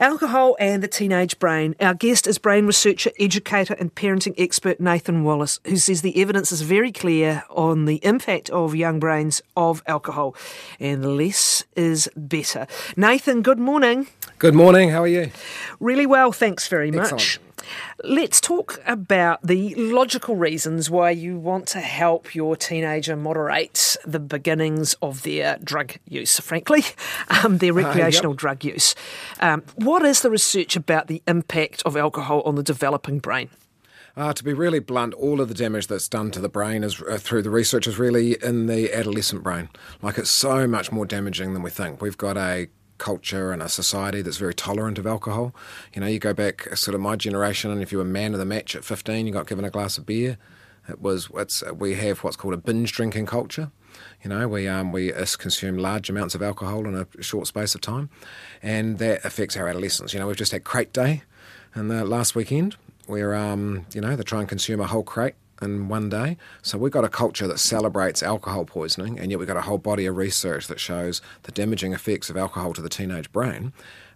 Alcohol and the teenage brain. Our guest is brain researcher, educator, and parenting expert Nathan Wallis, who says the evidence is very clear on the impact of young brains of alcohol, and less is better. Nathan, good morning. Good morning. How are you? Really well, thanks very much. Let's talk about the logical reasons why you want to help your teenager moderate the beginnings of their drug use, frankly, um, their recreational drug use. Um, what is the research about the impact of alcohol on the developing brain? Uh, to be really blunt, all of the damage that's done to the brain is uh, through the research is really in the adolescent brain. Like it's so much more damaging than we think. We've got a culture and a society that's very tolerant of alcohol. You know, you go back uh, sort of my generation, and if you were man of the match at 15, you got given a glass of beer. It was it's we have what's called a binge drinking culture. You know, we um, we consume large amounts of alcohol in a short space of time, and that affects our adolescence. You know, we've just had crate day, and the last weekend where um, you know they try and consume a whole crate in one day. So we've got a culture that celebrates alcohol poisoning, and yet we've got a whole body of research that shows the damaging effects of alcohol to the teenage brain.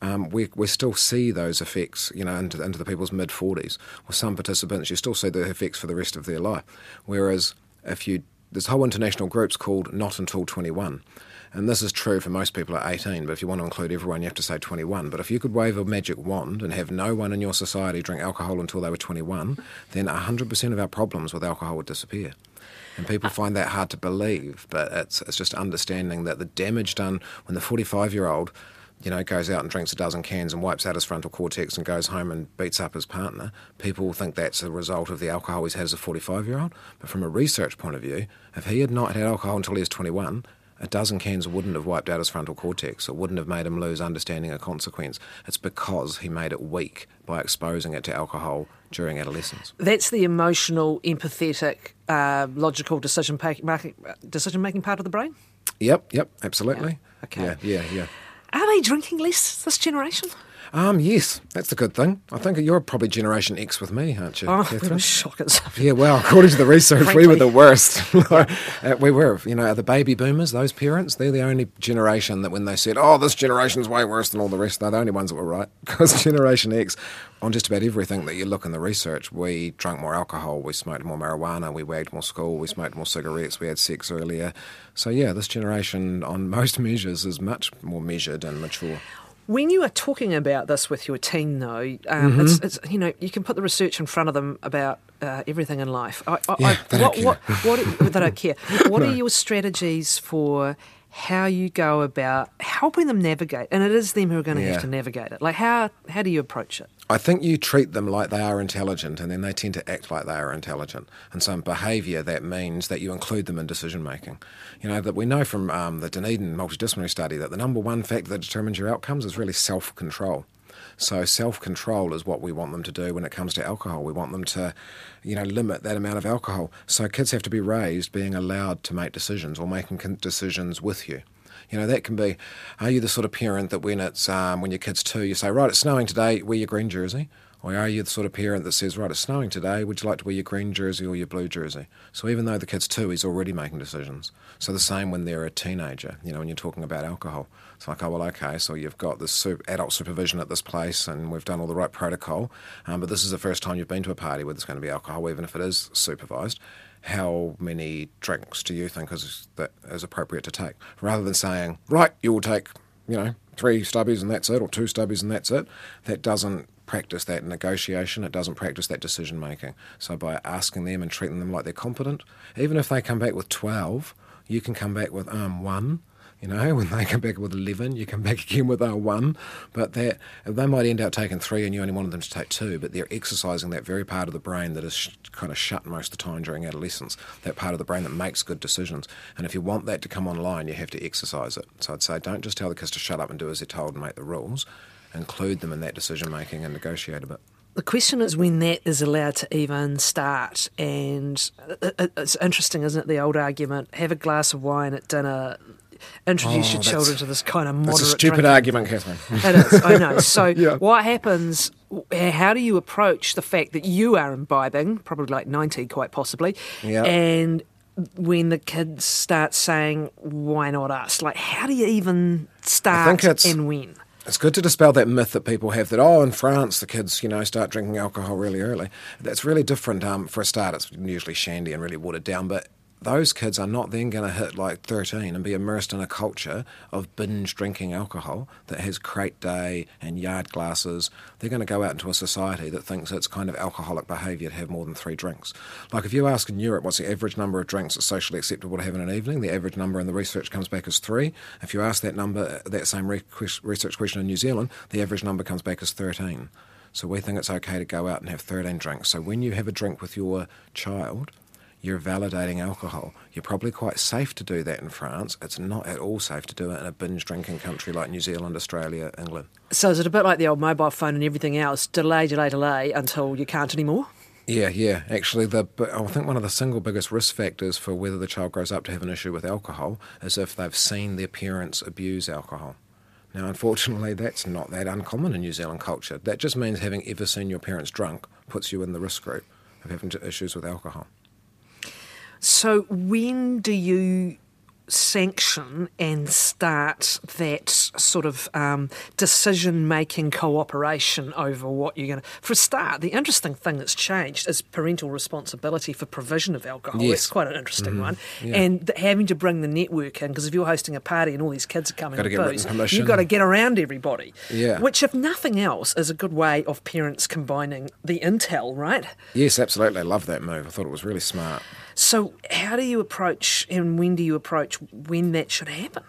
Um, we, we still see those effects, you know, into, into the people's mid 40s. With some participants, you still see the effects for the rest of their life. Whereas if you, there's whole international groups called Not Until 21. And this is true for most people at 18, but if you want to include everyone, you have to say 21. But if you could wave a magic wand and have no one in your society drink alcohol until they were 21, then 100% of our problems with alcohol would disappear. And people find that hard to believe, but it's, it's just understanding that the damage done when the 45 year old you know, goes out and drinks a dozen cans and wipes out his frontal cortex and goes home and beats up his partner, people think that's a result of the alcohol he's had as a 45 year old. But from a research point of view, if he had not had alcohol until he was 21, a dozen cans wouldn't have wiped out his frontal cortex. It wouldn't have made him lose understanding of consequence. It's because he made it weak by exposing it to alcohol during adolescence. That's the emotional, empathetic, uh, logical decision making decision making part of the brain. Yep, yep, absolutely. Yeah. Okay. Yeah, yeah, yeah. Are they drinking less this generation? Um, yes, that's the good thing. I think you're probably Generation X with me, aren't you, oh, Catherine? we shockers. Yeah, well, according to the research, Frankly. we were the worst. uh, we were, you know, the baby boomers, those parents, they're the only generation that when they said, oh, this generation's way worse than all the rest, they're the only ones that were right. Because Generation X, on just about everything that you look in the research, we drank more alcohol, we smoked more marijuana, we wagged more school, we smoked more cigarettes, we had sex earlier. So, yeah, this generation, on most measures, is much more measured and mature. When you are talking about this with your team, though, um, Mm-hmm. it's, it's you know you can put the research in front of them about uh, everything in life. I, I, Yeah, I, they what, don't what, what, are- they don't care. What are your strategies for how you go about helping them navigate? And it is them who are going to Yeah. have to navigate it. Like how how do you approach it? I think you treat them like they are intelligent and then they tend to act like they are intelligent. And so in behaviour, that means that you include them in decision making. You know, that we know from um, the Dunedin multidisciplinary study that the number one factor that determines your outcomes is really self control. So self control is what we want them to do when it comes to alcohol. We want them to, you know, limit that amount of alcohol. So kids have to be raised being allowed to make decisions or making decisions with you. You know, that can be, are you the sort of parent that when it's, um, when your kid's two, you say, right, it's snowing today, wear your green jersey? Or are you the sort of parent that says, right, it's snowing today, would you like to wear your green jersey or your blue jersey? So even though the kid's two, he's already making decisions. So the same when they're a teenager, you know, when you're talking about alcohol. It's like, oh, well, okay, so you've got this adult supervision at this place and we've done all the right protocol, um, but this is the first time you've been to a party where there's going to be alcohol, even if it is supervised how many drinks do you think is that is appropriate to take? Rather than saying, right, you will take, you know, three stubbies and that's it, or two stubbies and that's it. That doesn't practice that negotiation. It doesn't practice that decision making. So by asking them and treating them like they're competent, even if they come back with twelve, you can come back with um one. You know, when they come back with 11, you come back again with a 1. But that they might end up taking three and you only wanted them to take two, but they're exercising that very part of the brain that is sh- kind of shut most of the time during adolescence, that part of the brain that makes good decisions. And if you want that to come online, you have to exercise it. So I'd say don't just tell the kids to shut up and do as they're told and make the rules. Include them in that decision making and negotiate a bit. The question is when that is allowed to even start. And it- it- it's interesting, isn't it? The old argument have a glass of wine at dinner, introduce Oh, your children to this kind of moderate It's a stupid drinking. argument, Catherine. It is, I know. So, Yeah. what happens? How do you approach the fact that you are imbibing, probably like 90, quite possibly, Yeah. and when the kids start saying, why not us? Like, how do you even start it's- and when? It's good to dispel that myth that people have that, oh, in France, the kids, you know, start drinking alcohol really early. That's really different. Um, for a start, it's usually shandy and really watered down, but those kids are not then going to hit like 13 and be immersed in a culture of binge drinking alcohol that has crate day and yard glasses. They're going to go out into a society that thinks it's kind of alcoholic behaviour to have more than three drinks. Like if you ask in Europe what's the average number of drinks that's socially acceptable to have in an evening, the average number in the research comes back as three. If you ask that number, that same research question in New Zealand, the average number comes back as 13. So we think it's okay to go out and have 13 drinks. So when you have a drink with your child, you're validating alcohol. You're probably quite safe to do that in France. It's not at all safe to do it in a binge drinking country like New Zealand, Australia, England. So, is it a bit like the old mobile phone and everything else? Delay, delay, delay until you can't anymore? Yeah, yeah. Actually, the I think one of the single biggest risk factors for whether the child grows up to have an issue with alcohol is if they've seen their parents abuse alcohol. Now, unfortunately, that's not that uncommon in New Zealand culture. That just means having ever seen your parents drunk puts you in the risk group of having issues with alcohol. So, when do you sanction and start that sort of um, decision making cooperation over what you're going to. For a start, the interesting thing that's changed is parental responsibility for provision of alcohol. Yes. That's quite an interesting one. Yeah. And having to bring the network in, because if you're hosting a party and all these kids are coming to booze, you've got to get around everybody. Yeah. Which, if nothing else, is a good way of parents combining the intel, right? Yes, absolutely. I love that move. I thought it was really smart. So, how do you approach and when do you approach when that should happen?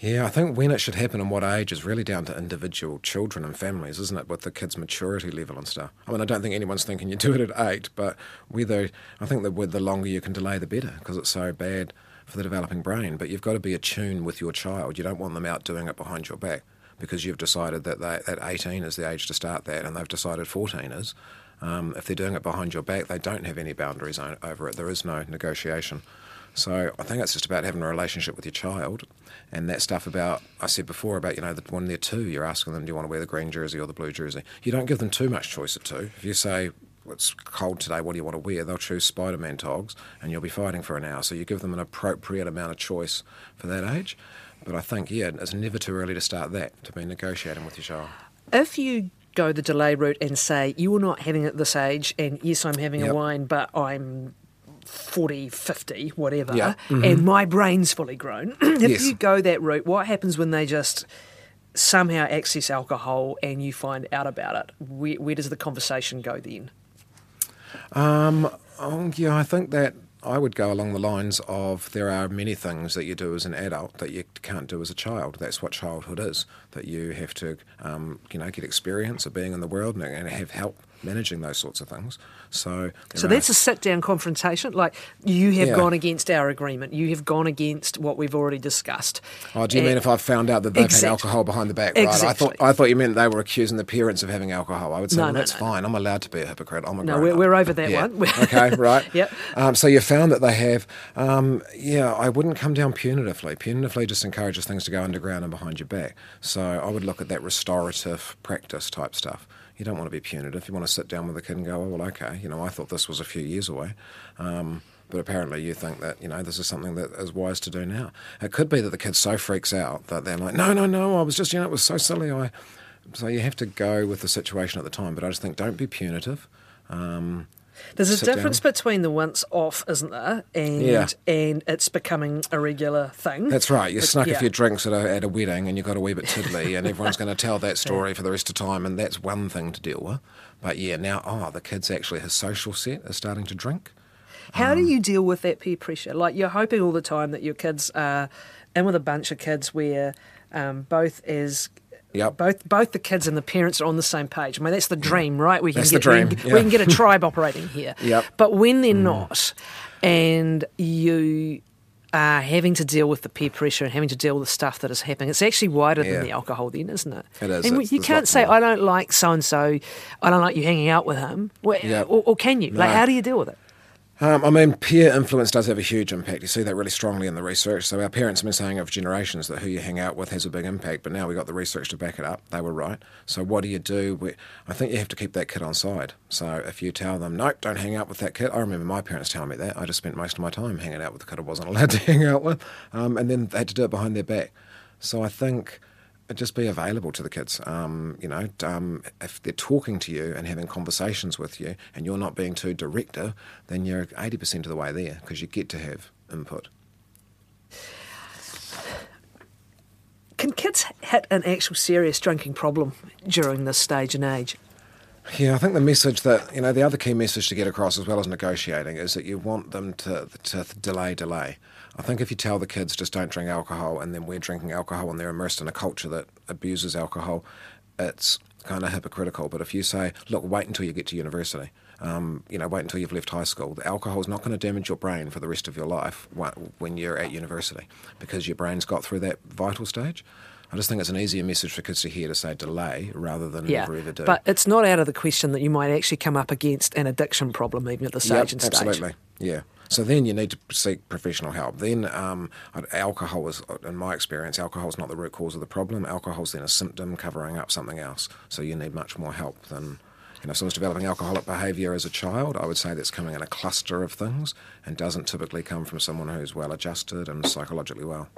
Yeah, I think when it should happen and what age is really down to individual children and families, isn't it, with the kids' maturity level and stuff. I mean, I don't think anyone's thinking you do it at eight, but whether I think that with the longer you can delay, the better, because it's so bad for the developing brain. But you've got to be attuned with your child. You don't want them out doing it behind your back because you've decided that they, that 18 is the age to start that, and they've decided 14 is. Um, if they're doing it behind your back, they don't have any boundaries over it. There is no negotiation. So I think it's just about having a relationship with your child, and that stuff about I said before about you know that when they're two, you're asking them, do you want to wear the green jersey or the blue jersey? You don't give them too much choice at two. If you say it's cold today, what do you want to wear? They'll choose Spider-Man togs, and you'll be fighting for an hour. So you give them an appropriate amount of choice for that age. But I think yeah, it's never too early to start that to be negotiating with your child. If you go the delay route and say, you are not having it this age, and yes, I'm having a wine, but I'm 40, 50, whatever, Yeah. Mm-hmm. and my brain's fully grown. if Yes. you go that route, what happens when they just somehow access alcohol and you find out about it? Where, where does the conversation go then? Um, oh, yeah, I think that I would go along the lines of there are many things that you do as an adult that you can't do as a child. That's what childhood is. That you have to, um, you know, get experience of being in the world and, and have help managing those sorts of things. So, So that's a sit down confrontation. Like, you have Yeah. gone against our agreement. You have gone against what we've already discussed. Oh, do you And- mean if I've found out that they've Exactly. had alcohol behind the back? Right. I thought I thought you meant they were accusing the parents of having alcohol. I would say, No, well, no, that's no. fine. I'm allowed to be a hypocrite. I'm a No, we're- we're over that Yeah. one. okay, right. Yep. Um, so you found that they have. Um, yeah, I wouldn't come down punitively. Punitively just encourages things to go underground and behind your back. So I would look at that restorative practice type stuff. You don't want to be punitive. You want to sit down with the kid and go, oh, well, okay, you know, I thought this was a few years away. Um, but apparently you think that, you know, this is something that is wise to do now. It could be that the kid so freaks out that they're like, no, no, no, I was just, you know, it was so silly. I... So you have to go with the situation at the time. But I just think don't be punitive. Um, There's a sit down. difference between the once off, isn't there, and Yeah. and it's becoming a regular thing. That's right. You But- snuck yeah. a few drinks at a, at a wedding and you got a wee bit tiddly, and everyone's going to tell that story for the rest of time, and that's one thing to deal with. But yeah, now, oh, the kid's actually, his social set is starting to drink. How Um, do you deal with that peer pressure? Like you're hoping all the time that your kids are in with a bunch of kids where um, both is. Yep. Both both the kids and the parents are on the same page. I mean, that's the dream, right? We can That's the get we can get- yeah. we can get a tribe operating here. Yep. Mm. But when they're not, and you are having to deal with the peer pressure and having to deal with the stuff that is happening, it's actually wider Yeah. than the alcohol, then, isn't it? It is. And It's- you can't say. "I don't like so and so. I don't like you hanging out with him," Well, Yep. or, or can you? Like, how do you deal with it? Um, I mean, peer influence does have a huge impact. You see that really strongly in the research. So our parents have been saying over generations that who you hang out with has a big impact, but now we've got the research to back it up. They were right. So what do you do? I think you have to keep that kid on side. So if you tell them, no, don't hang out with that kid. I remember my parents telling me that. I just spent most of my time hanging out with the kid I wasn't allowed to hang out with. Um, and then they had to do it behind their back. So I think just be available to the kids. Um, you know, um, if they're talking to you and having conversations with you, and you're not being too directive, then you're eighty percent of the way there because you get to have input. Can kids hit an actual serious drinking problem during this stage and age? Yeah, I think the message that you know the other key message to get across, as well as negotiating, is that you want them to to delay, delay. I think if you tell the kids just don't drink alcohol and then we're drinking alcohol and they're immersed in a culture that abuses alcohol, it's kind of hypocritical. But if you say, look, wait until you get to university, um, you know, wait until you've left high school, the alcohol is not going to damage your brain for the rest of your life when you're at university because your brain's got through that vital stage. I just think it's an easier message for kids to hear to say delay rather than yeah, never ever do. But it's not out of the question that you might actually come up against an addiction problem even at the stage yep, and stage. Absolutely, yeah. So then you need to seek professional help. Then um, alcohol is, in my experience, alcohol is not the root cause of the problem. Alcohol is then a symptom covering up something else. So you need much more help than. You know, someone's developing alcoholic behaviour as a child, I would say that's coming in a cluster of things and doesn't typically come from someone who's well adjusted and psychologically well.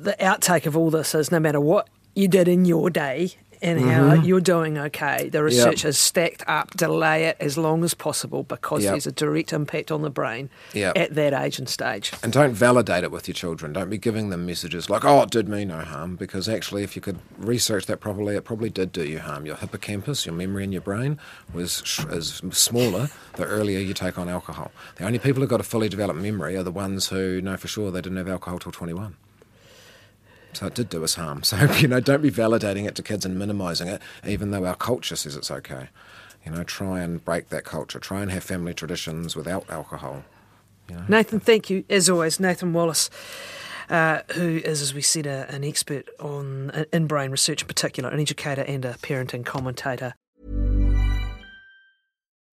The outtake of all this is no matter what you did in your day, and how mm-hmm. you're doing okay. The research yep. is stacked up. Delay it as long as possible because yep. there's a direct impact on the brain yep. at that age and stage. And don't validate it with your children. Don't be giving them messages like, "Oh, it did me no harm," because actually, if you could research that properly, it probably did do you harm. Your hippocampus, your memory in your brain, was is smaller the earlier you take on alcohol. The only people who've got a fully developed memory are the ones who know for sure they didn't have alcohol till 21. So it did do us harm. So, you know, don't be validating it to kids and minimising it, even though our culture says it's okay. You know, try and break that culture. Try and have family traditions without alcohol. You know? Nathan, thank you. As always, Nathan Wallis. Uh, who is, as we said, a, an expert on in brain research in particular, an educator and a parenting commentator.